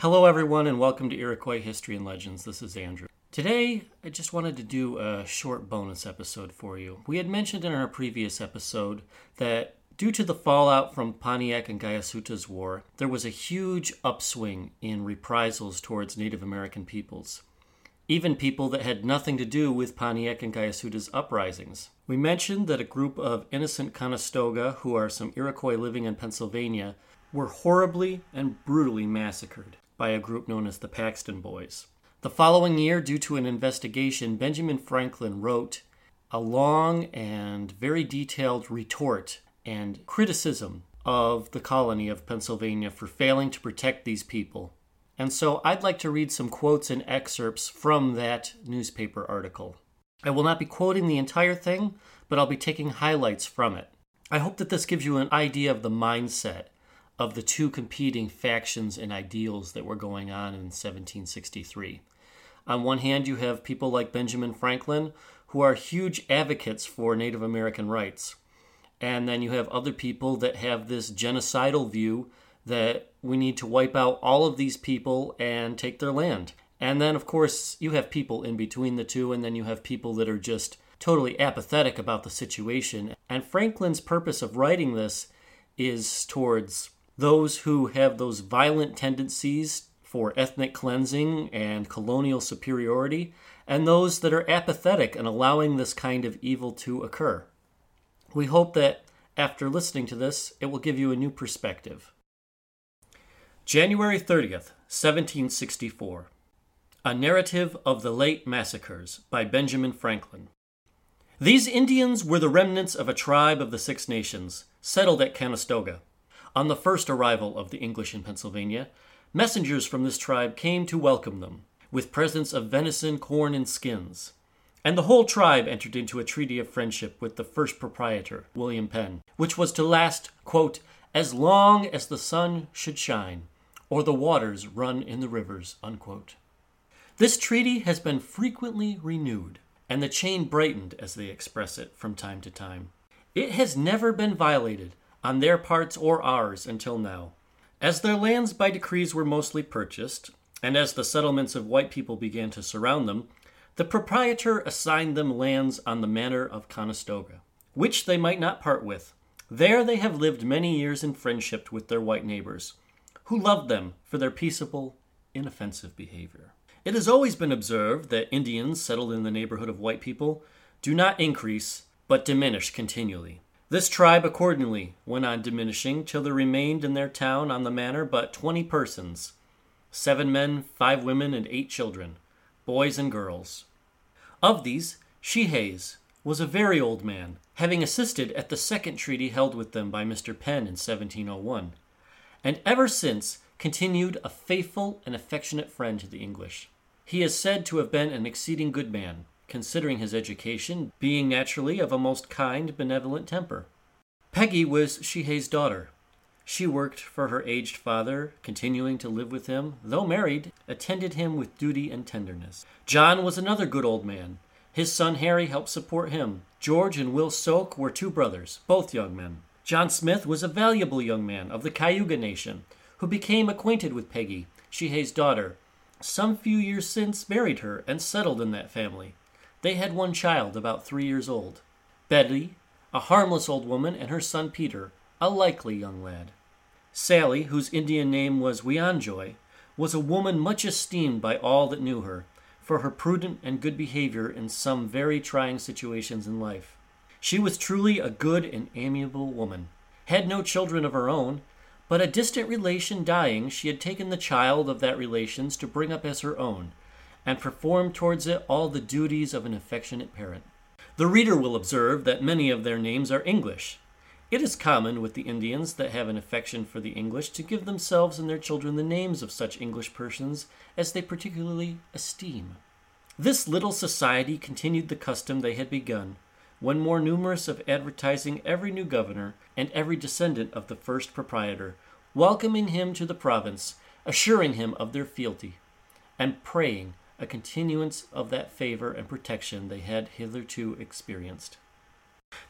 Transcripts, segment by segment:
Hello, everyone, and welcome to Iroquois History and Legends. This is Andrew. Today, I just wanted to do a short bonus episode for you. We had mentioned in our previous episode that due to the fallout from Pontiac and Gayasuta's War, there was a huge upswing in reprisals towards Native American peoples, even people that had nothing to do with Pontiac and Gayasuta's uprisings. We mentioned that a group of innocent Conestoga, who are some Iroquois living in Pennsylvania, were horribly and brutally massacred by a group known as the Paxton Boys. The following year, due to an investigation, Benjamin Franklin wrote a long and very detailed retort and criticism of the colony of Pennsylvania for failing to protect these people. And so I'd like to read some quotes and excerpts from that newspaper article. I will not be quoting the entire thing, but I'll be taking highlights from it. I hope that this gives you an idea of the mindset of the two competing factions and ideals that were going on in 1763. On one hand, you have people like Benjamin Franklin, who are huge advocates for Native American rights. And then you have other people that have this genocidal view that we need to wipe out all of these people and take their land. And then, of course, you have people in between the two, and then you have people that are just totally apathetic about the situation. And Franklin's purpose of writing this is towards those who have those violent tendencies for ethnic cleansing and colonial superiority, and those that are apathetic and allowing this kind of evil to occur. We hope that after listening to this, it will give you a new perspective. January 30th, 1764. A Narrative of the Late Massacres by Benjamin Franklin. These Indians were the remnants of a tribe of the Six Nations, settled at Conestoga. On the first arrival of the English in Pennsylvania, messengers from this tribe came to welcome them, with presents of venison, corn, and skins. And the whole tribe entered into a treaty of friendship with the first proprietor, William Penn, which was to last, quote, as long as the sun should shine, or the waters run in the rivers, unquote. This treaty has been frequently renewed, and the chain brightened, as they express it, from time to time. It has never been violated, on their parts or ours until now. As their lands by decrees were mostly purchased, and as the settlements of white people began to surround them, the proprietor assigned them lands on the manor of Conestoga, which they might not part with. There they have lived many years in friendship with their white neighbors, who loved them for their peaceable, inoffensive behavior. It has always been observed that Indians settled in the neighborhood of white people do not increase, but diminish continually. This tribe accordingly went on diminishing till there remained in their town on the manor but twenty persons seven men, five women, and eight children, boys and girls. Of these, Shehaes was a very old man, having assisted at the second treaty held with them by Mr. Penn in 1701, and ever since continued a faithful and affectionate friend to the English. He is said to have been an exceeding good man, considering his education, being naturally of a most kind, benevolent temper. Peggy was Sheha's daughter. She worked for her aged father, continuing to live with him, though married, attended him with duty and tenderness. John was another good old man. His son Harry helped support him. George and Will Soak were two brothers, both young men. John Smith was a valuable young man of the Cayuga Nation, who became acquainted with Peggy, Sheha's daughter. Some few years since married her and settled in that family. They had one child, about three years old. Betty, a harmless old woman, and her son Peter, a likely young lad. Sally, whose Indian name was Wyanjoy, was a woman much esteemed by all that knew her, for her prudent and good behavior in some very trying situations in life. She was truly a good and amiable woman, had no children of her own, but a distant relation dying, she had taken the child of that relation's to bring up as her own, and perform towards it all the duties of an affectionate parent. The reader will observe that many of their names are English. It is common with the Indians that have an affection for the English to give themselves and their children the names of such English persons as they particularly esteem. This little society continued the custom they had begun, when more numerous of advertising every new governor and every descendant of the first proprietor, welcoming him to the province, assuring him of their fealty, and praying a continuance of that favor and protection they had hitherto experienced.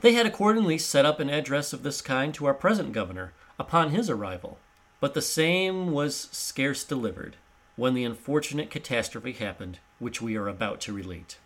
They had accordingly set up an address of this kind to our present governor upon his arrival. But the same was scarce delivered when the unfortunate catastrophe happened, which we are about to relate.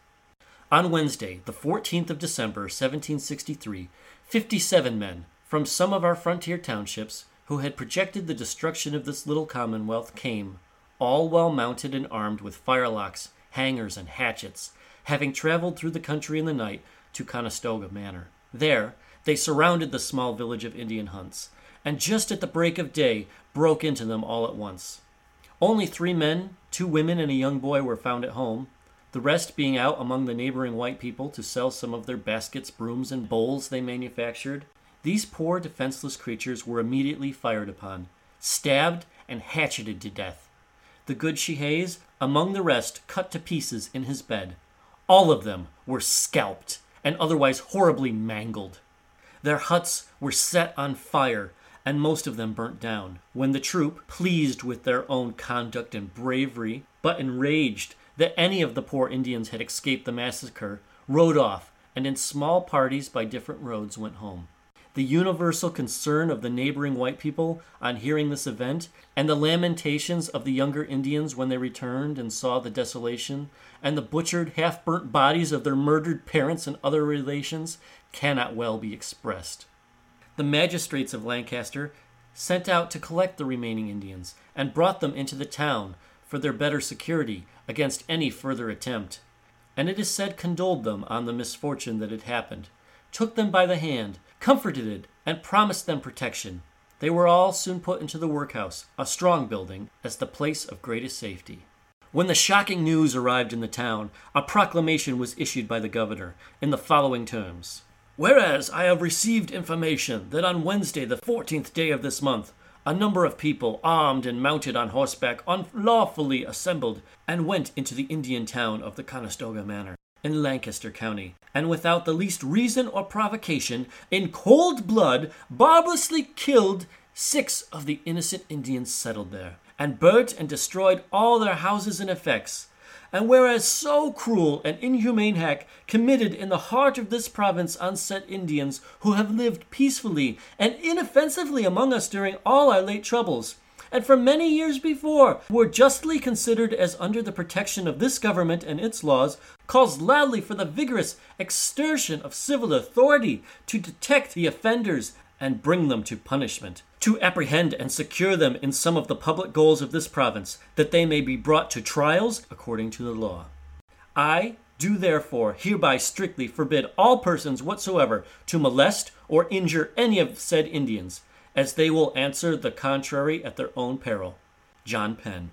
On Wednesday, the 14th of December, 1763, 57 men from some of our frontier townships who had projected the destruction of this little commonwealth came, all well mounted and armed with firelocks, hangers, and hatchets, having traveled through the country in the night to Conestoga Manor. There, they surrounded the small village of Indian Hunts, and just at the break of day broke into them all at once. Only three men, two women, and a young boy were found at home, the rest being out among the neighboring white people to sell some of their baskets, brooms, and bowls they manufactured. These poor, defenseless creatures were immediately fired upon, stabbed, and hatcheted to death. The good Shehaes, among the rest, cut to pieces in his bed. All of them were scalped and otherwise horribly mangled. Their huts were set on fire, and most of them burnt down. When the troop, pleased with their own conduct and bravery, but enraged that any of the poor Indians had escaped the massacre, rode off, and in small parties by different roads went home. The universal concern of the neighboring white people on hearing this event, and the lamentations of the younger Indians when they returned and saw the desolation, and the butchered, half burnt bodies of their murdered parents and other relations, cannot well be expressed. The magistrates of Lancaster sent out to collect the remaining Indians, and brought them into the town for their better security against any further attempt, and it is said condoled them on the misfortune that had happened, took them by the hand, comforted it, and promised them protection. They were all soon put into the workhouse, a strong building, as the place of greatest safety. When the shocking news arrived in the town, a proclamation was issued by the governor in the following terms Whereas I have received information that on Wednesday, the 14th day of this month, a number of people, armed and mounted on horseback, unlawfully assembled and went into the Indian town of the Conestoga Manor in Lancaster County, and without the least reason or provocation, in cold blood, barbarously killed six of the innocent Indians settled there, and burnt and destroyed all their houses and effects. And whereas so cruel and inhumane hack committed in the heart of this province on set Indians who have lived peacefully and inoffensively among us during all our late troubles, and for many years before were justly considered as under the protection of this government and its laws, calls loudly for the vigorous exertion of civil authority to detect the offenders and bring them to punishment, to apprehend and secure them in some of the public goals of this province, that they may be brought to trials according to the law. I do therefore hereby strictly forbid all persons whatsoever to molest or injure any of said Indians, as they will answer the contrary at their own peril. John Penn.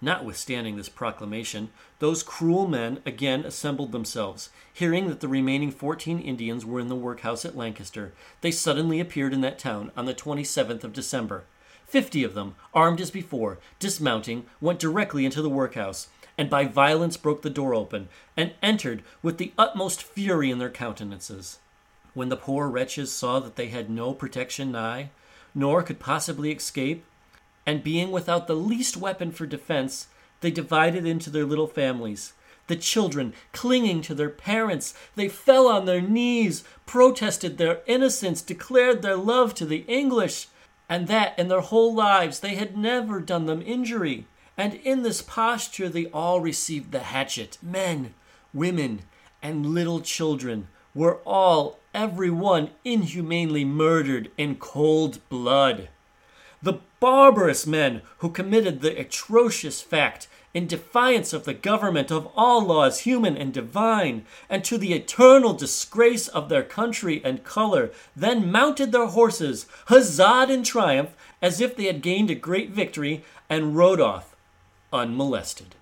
Notwithstanding this proclamation, those cruel men again assembled themselves. Hearing that the remaining fourteen Indians were in the workhouse at Lancaster, they suddenly appeared in that town on the 27th of December. Fifty of them, armed as before, dismounting, went directly into the workhouse, and by violence broke the door open, and entered with the utmost fury in their countenances. When the poor wretches saw that they had no protection nigh, nor could possibly escape, and being without the least weapon for defense, they divided into their little families. The children, clinging to their parents, they fell on their knees, protested their innocence, declared their love to the English, and that in their whole lives they had never done them injury. And in this posture they all received the hatchet. Men, women, and little children were all, every one, inhumanely murdered in cold blood. The barbarous men who committed the atrocious fact in defiance of the government of all laws, human and divine, and to the eternal disgrace of their country and color, then mounted their horses, huzzaed in triumph, as if they had gained a great victory, and rode off unmolested.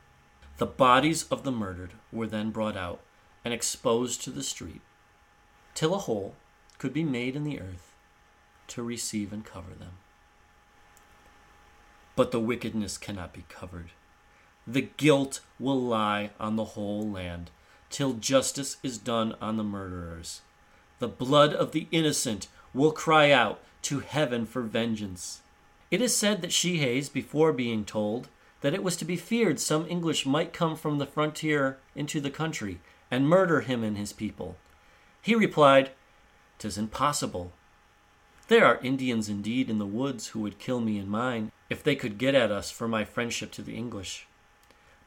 The bodies of the murdered were then brought out and exposed to the street, till a hole could be made in the earth to receive and cover them but the wickedness cannot be covered. The guilt will lie on the whole land till justice is done on the murderers. The blood of the innocent will cry out to heaven for vengeance. It is said that Shehaes, before being told that it was to be feared some English might come from the frontier into the country and murder him and his people, he replied, "'Tis impossible. There are Indians indeed in the woods who would kill me and mine if they could get at us for my friendship to the English.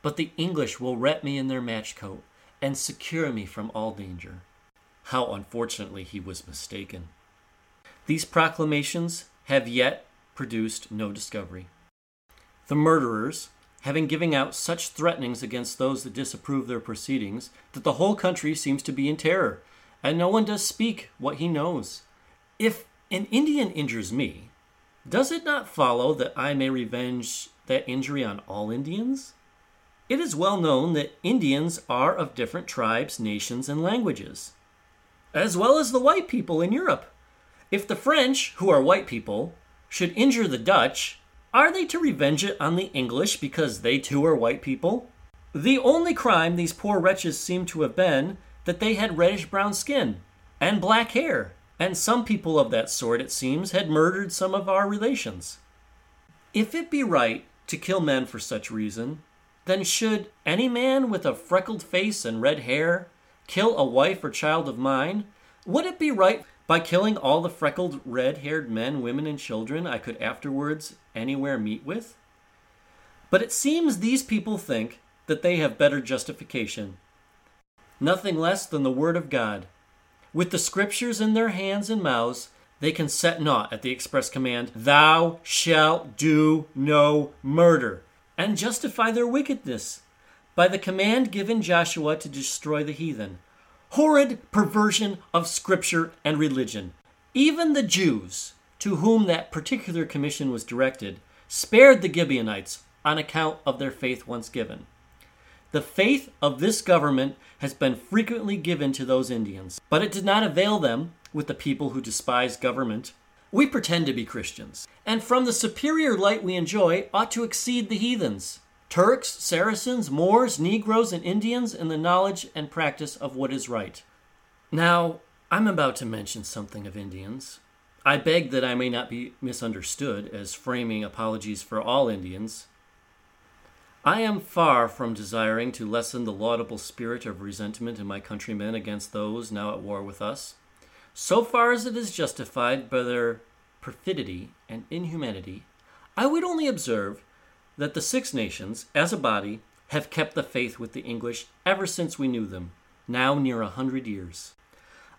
But the English will wrap me in their match coat and secure me from all danger. How unfortunately he was mistaken. These proclamations have yet produced no discovery. The murderers, having given out such threatenings against those that disapprove their proceedings, that the whole country seems to be in terror, and no one does speak what he knows. If an Indian injures me, does it not follow that I may revenge that injury on all Indians? It is well known that Indians are of different tribes, nations, and languages, as well as the white people in Europe. If the French, who are white people, should injure the Dutch, are they to revenge it on the English because they too are white people? The only crime these poor wretches seem to have been that they had reddish brown skin and black hair, and some people of that sort, it seems, had murdered some of our relations. If it be right to kill men for such reason, then should any man with a freckled face and red hair kill a wife or child of mine? Would it be right by killing all the freckled, red haired men, women, and children I could afterwards anywhere meet with? But it seems these people think that they have better justification. Nothing less than the Word of God. With the Scriptures in their hands and mouths, they can set naught at the express command, Thou shalt do no murder, and justify their wickedness by the command given Joshua to destroy the heathen horrid perversion of scripture and religion. Even the Jews, to whom that particular commission was directed, spared the Gibeonites on account of their faith once given. The faith of this government has been frequently given to those Indians, but it did not avail them with the people who despise government. We pretend to be Christians, and from the superior light we enjoy ought to exceed the heathens. Turks, Saracens, Moors, Negroes, and Indians in the knowledge and practice of what is right. Now, I'm about to mention something of Indians. I beg that I may not be misunderstood as framing apologies for all Indians. I am far from desiring to lessen the laudable spirit of resentment in my countrymen against those now at war with us, so far as it is justified by their perfidy and inhumanity. I would only observe that the Six Nations, as a body, have kept the faith with the English ever since we knew them, now near a hundred years.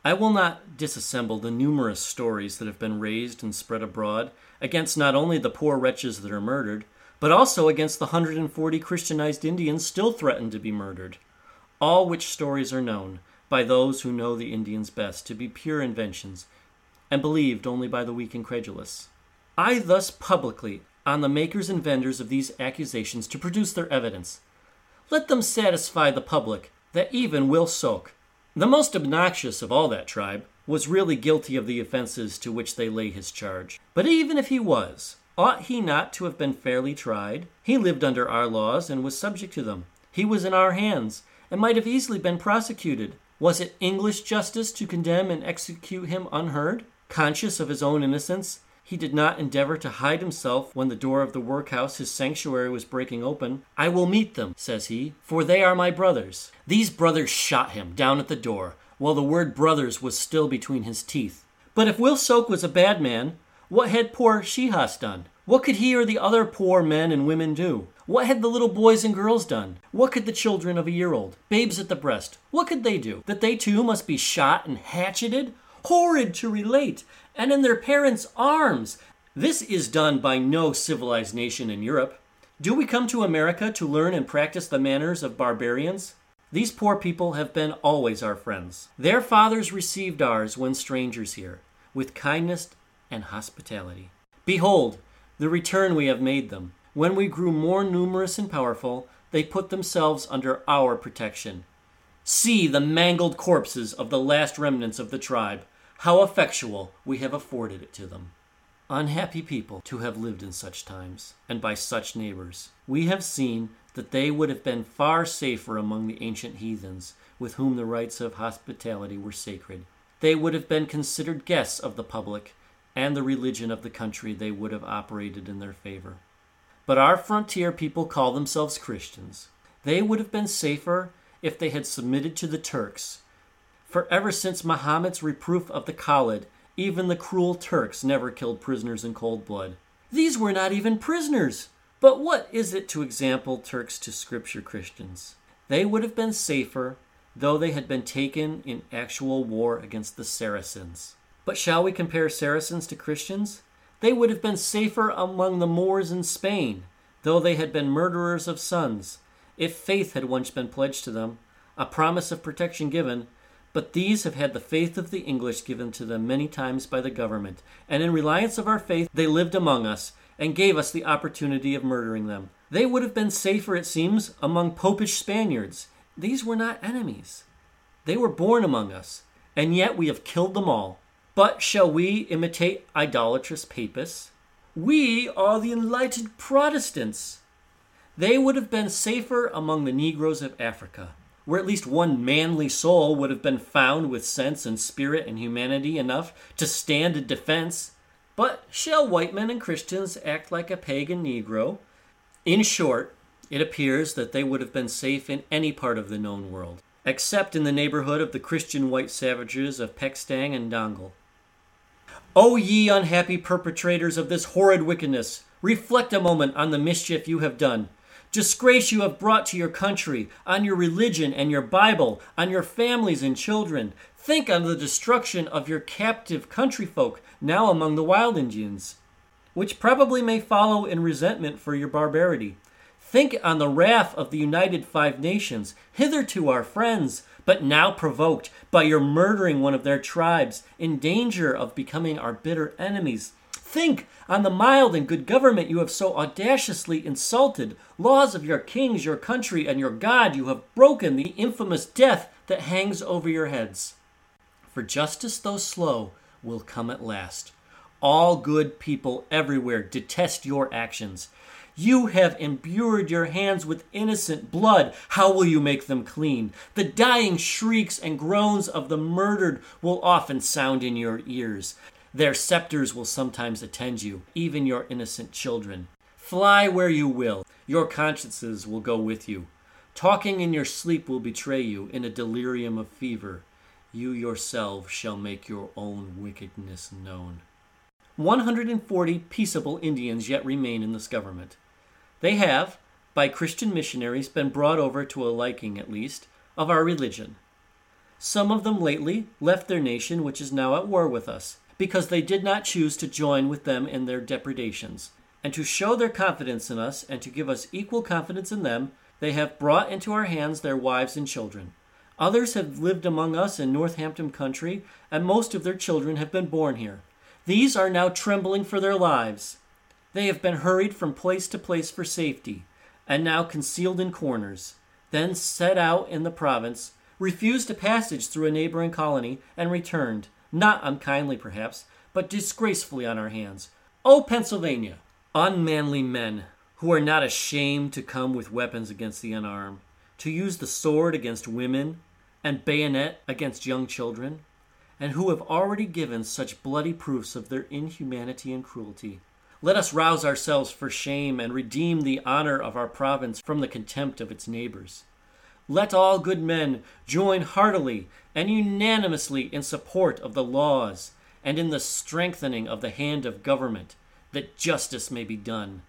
I will not disassemble the numerous stories that have been raised and spread abroad against not only the poor wretches that are murdered, but also against the 140 Christianized Indians still threatened to be murdered, all which stories are known by those who know the Indians best to be pure inventions and believed only by the weak and credulous. I thus publicly on the makers and vendors of these accusations to produce their evidence. Let them satisfy the public that even Will Soak, the most obnoxious of all that tribe, was really guilty of the offenses to which they lay his charge. But even if he was, ought he not to have been fairly tried? He lived under our laws and was subject to them. He was in our hands and might have easily been prosecuted. Was it English justice to condemn and execute him unheard? Conscious of his own innocence, he did not endeavor to hide himself when the door of the workhouse, his sanctuary, was breaking open. I will meet them, says he, for they are my brothers. These brothers shot him down at the door, while the word brothers was still between his teeth. But if Will Soak was a bad man, what had poor Shehaes done? What could he or the other poor men and women do? What had the little boys and girls done? What could the children of a year old, babes at the breast, what could they do? That they too must be shot and hatcheted? Horrid to relate, and in their parents' arms. This is done by no civilized nation in Europe. Do we come to America to learn and practice the manners of barbarians? These poor people have been always our friends. Their fathers received ours when strangers here, with kindness and hospitality. Behold, the return we have made them. When we grew more numerous and powerful, they put themselves under our protection. See the mangled corpses of the last remnants of the tribe, how effectual we have afforded it to them. Unhappy people to have lived in such times, and by such neighbors. We have seen that they would have been far safer among the ancient heathens, with whom the rites of hospitality were sacred. They would have been considered guests of the public, and the religion of the country they would have operated in their favor. But our frontier people call themselves Christians. They would have been safer if they had submitted to the Turks for ever since Muhammad's reproof of the Khalid Even the cruel Turks never killed prisoners in cold blood. These were not even prisoners. But what is it to example Turks to Scripture Christians? They would have been safer though they had been taken in actual war against the Saracens. But shall we compare Saracens to Christians? They would have been safer among the Moors in Spain, though they had been murderers of sons, if faith had once been pledged to them, a promise of protection given. But these have had the faith of the English given to them many times by the government, and in reliance of our faith they lived among us, and gave us the opportunity of murdering them. They would have been safer, it seems, among popish Spaniards, these were not enemies. They were born among us, and yet we have killed them all. But shall we imitate idolatrous papists? We are the enlightened Protestants. They would have been safer among the Negroes of Africa, where at least one manly soul would have been found with sense and spirit and humanity enough to stand a defense. But shall white men and Christians act like a pagan Negro? In short, it appears that they would have been safe in any part of the known world, except in the neighborhood of the Christian white savages of Peckstang and Donegall. O ye unhappy perpetrators of this horrid wickedness, reflect a moment on the mischief you have done. Disgrace you have brought to your country, on your religion and your Bible, on your families and children. Think on the destruction of your captive countryfolk, now among the wild Indians, which probably may follow in resentment for your barbarity. Think on the wrath of the united five nations, hitherto our friends, but now provoked by your murdering one of their tribes, in danger of becoming our bitter enemies. Think on the mild and good government you have so audaciously insulted, laws of your kings, your country, and your God you have broken, the infamous death that hangs over your heads. For justice, though slow, will come at last. All good people everywhere detest your actions. You have imbued your hands with innocent blood. How will you make them clean? The dying shrieks and groans of the murdered will often sound in your ears. Their scepters will sometimes attend you, even your innocent children. Fly where you will, your consciences will go with you. Talking in your sleep will betray you in a delirium of fever. You yourself shall make your own wickedness known. 140 peaceable Indians yet remain in this government. They have, by Christian missionaries, been brought over to a liking, at least, of our religion. Some of them lately left their nation, which is now at war with us, because they did not choose to join with them in their depredations. And to show their confidence in us, and to give us equal confidence in them, they have brought into our hands their wives and children. Others have lived among us in Northampton country, and most of their children have been born here. These are now trembling for their lives. They have been hurried from place to place for safety, and now concealed in corners, then set out in the province, refused a passage through a neighboring colony, and returned, not unkindly perhaps, but disgracefully on our hands. O Pennsylvania! Unmanly men, who are not ashamed to come with weapons against the unarmed, to use the sword against women, and bayonet against young children, and who have already given such bloody proofs of their inhumanity and cruelty. Let us rouse ourselves for shame and redeem the honor of our province from the contempt of its neighbors. Let all good men join heartily and unanimously in support of the laws and in the strengthening of the hand of government, that justice may be done,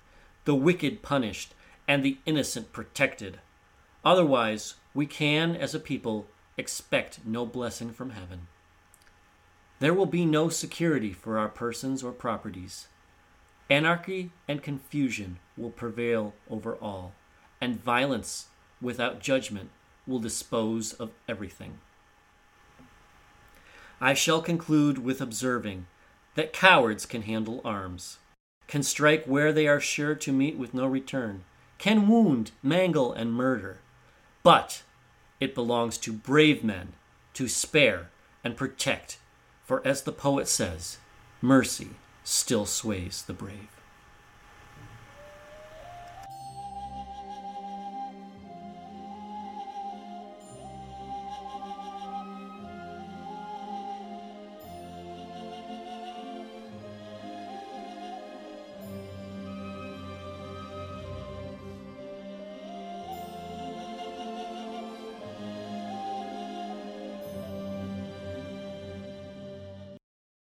the wicked punished, and the innocent protected. Otherwise, we can, as a people, expect no blessing from heaven. There will be no security for our persons or properties. Anarchy and confusion will prevail over all, and violence without judgment will dispose of everything. I shall conclude with observing that cowards can handle arms, can strike where they are sure to meet with no return, can wound, mangle, and murder. But it belongs to brave men to spare and protect, for as the poet says, mercy still sways the brave.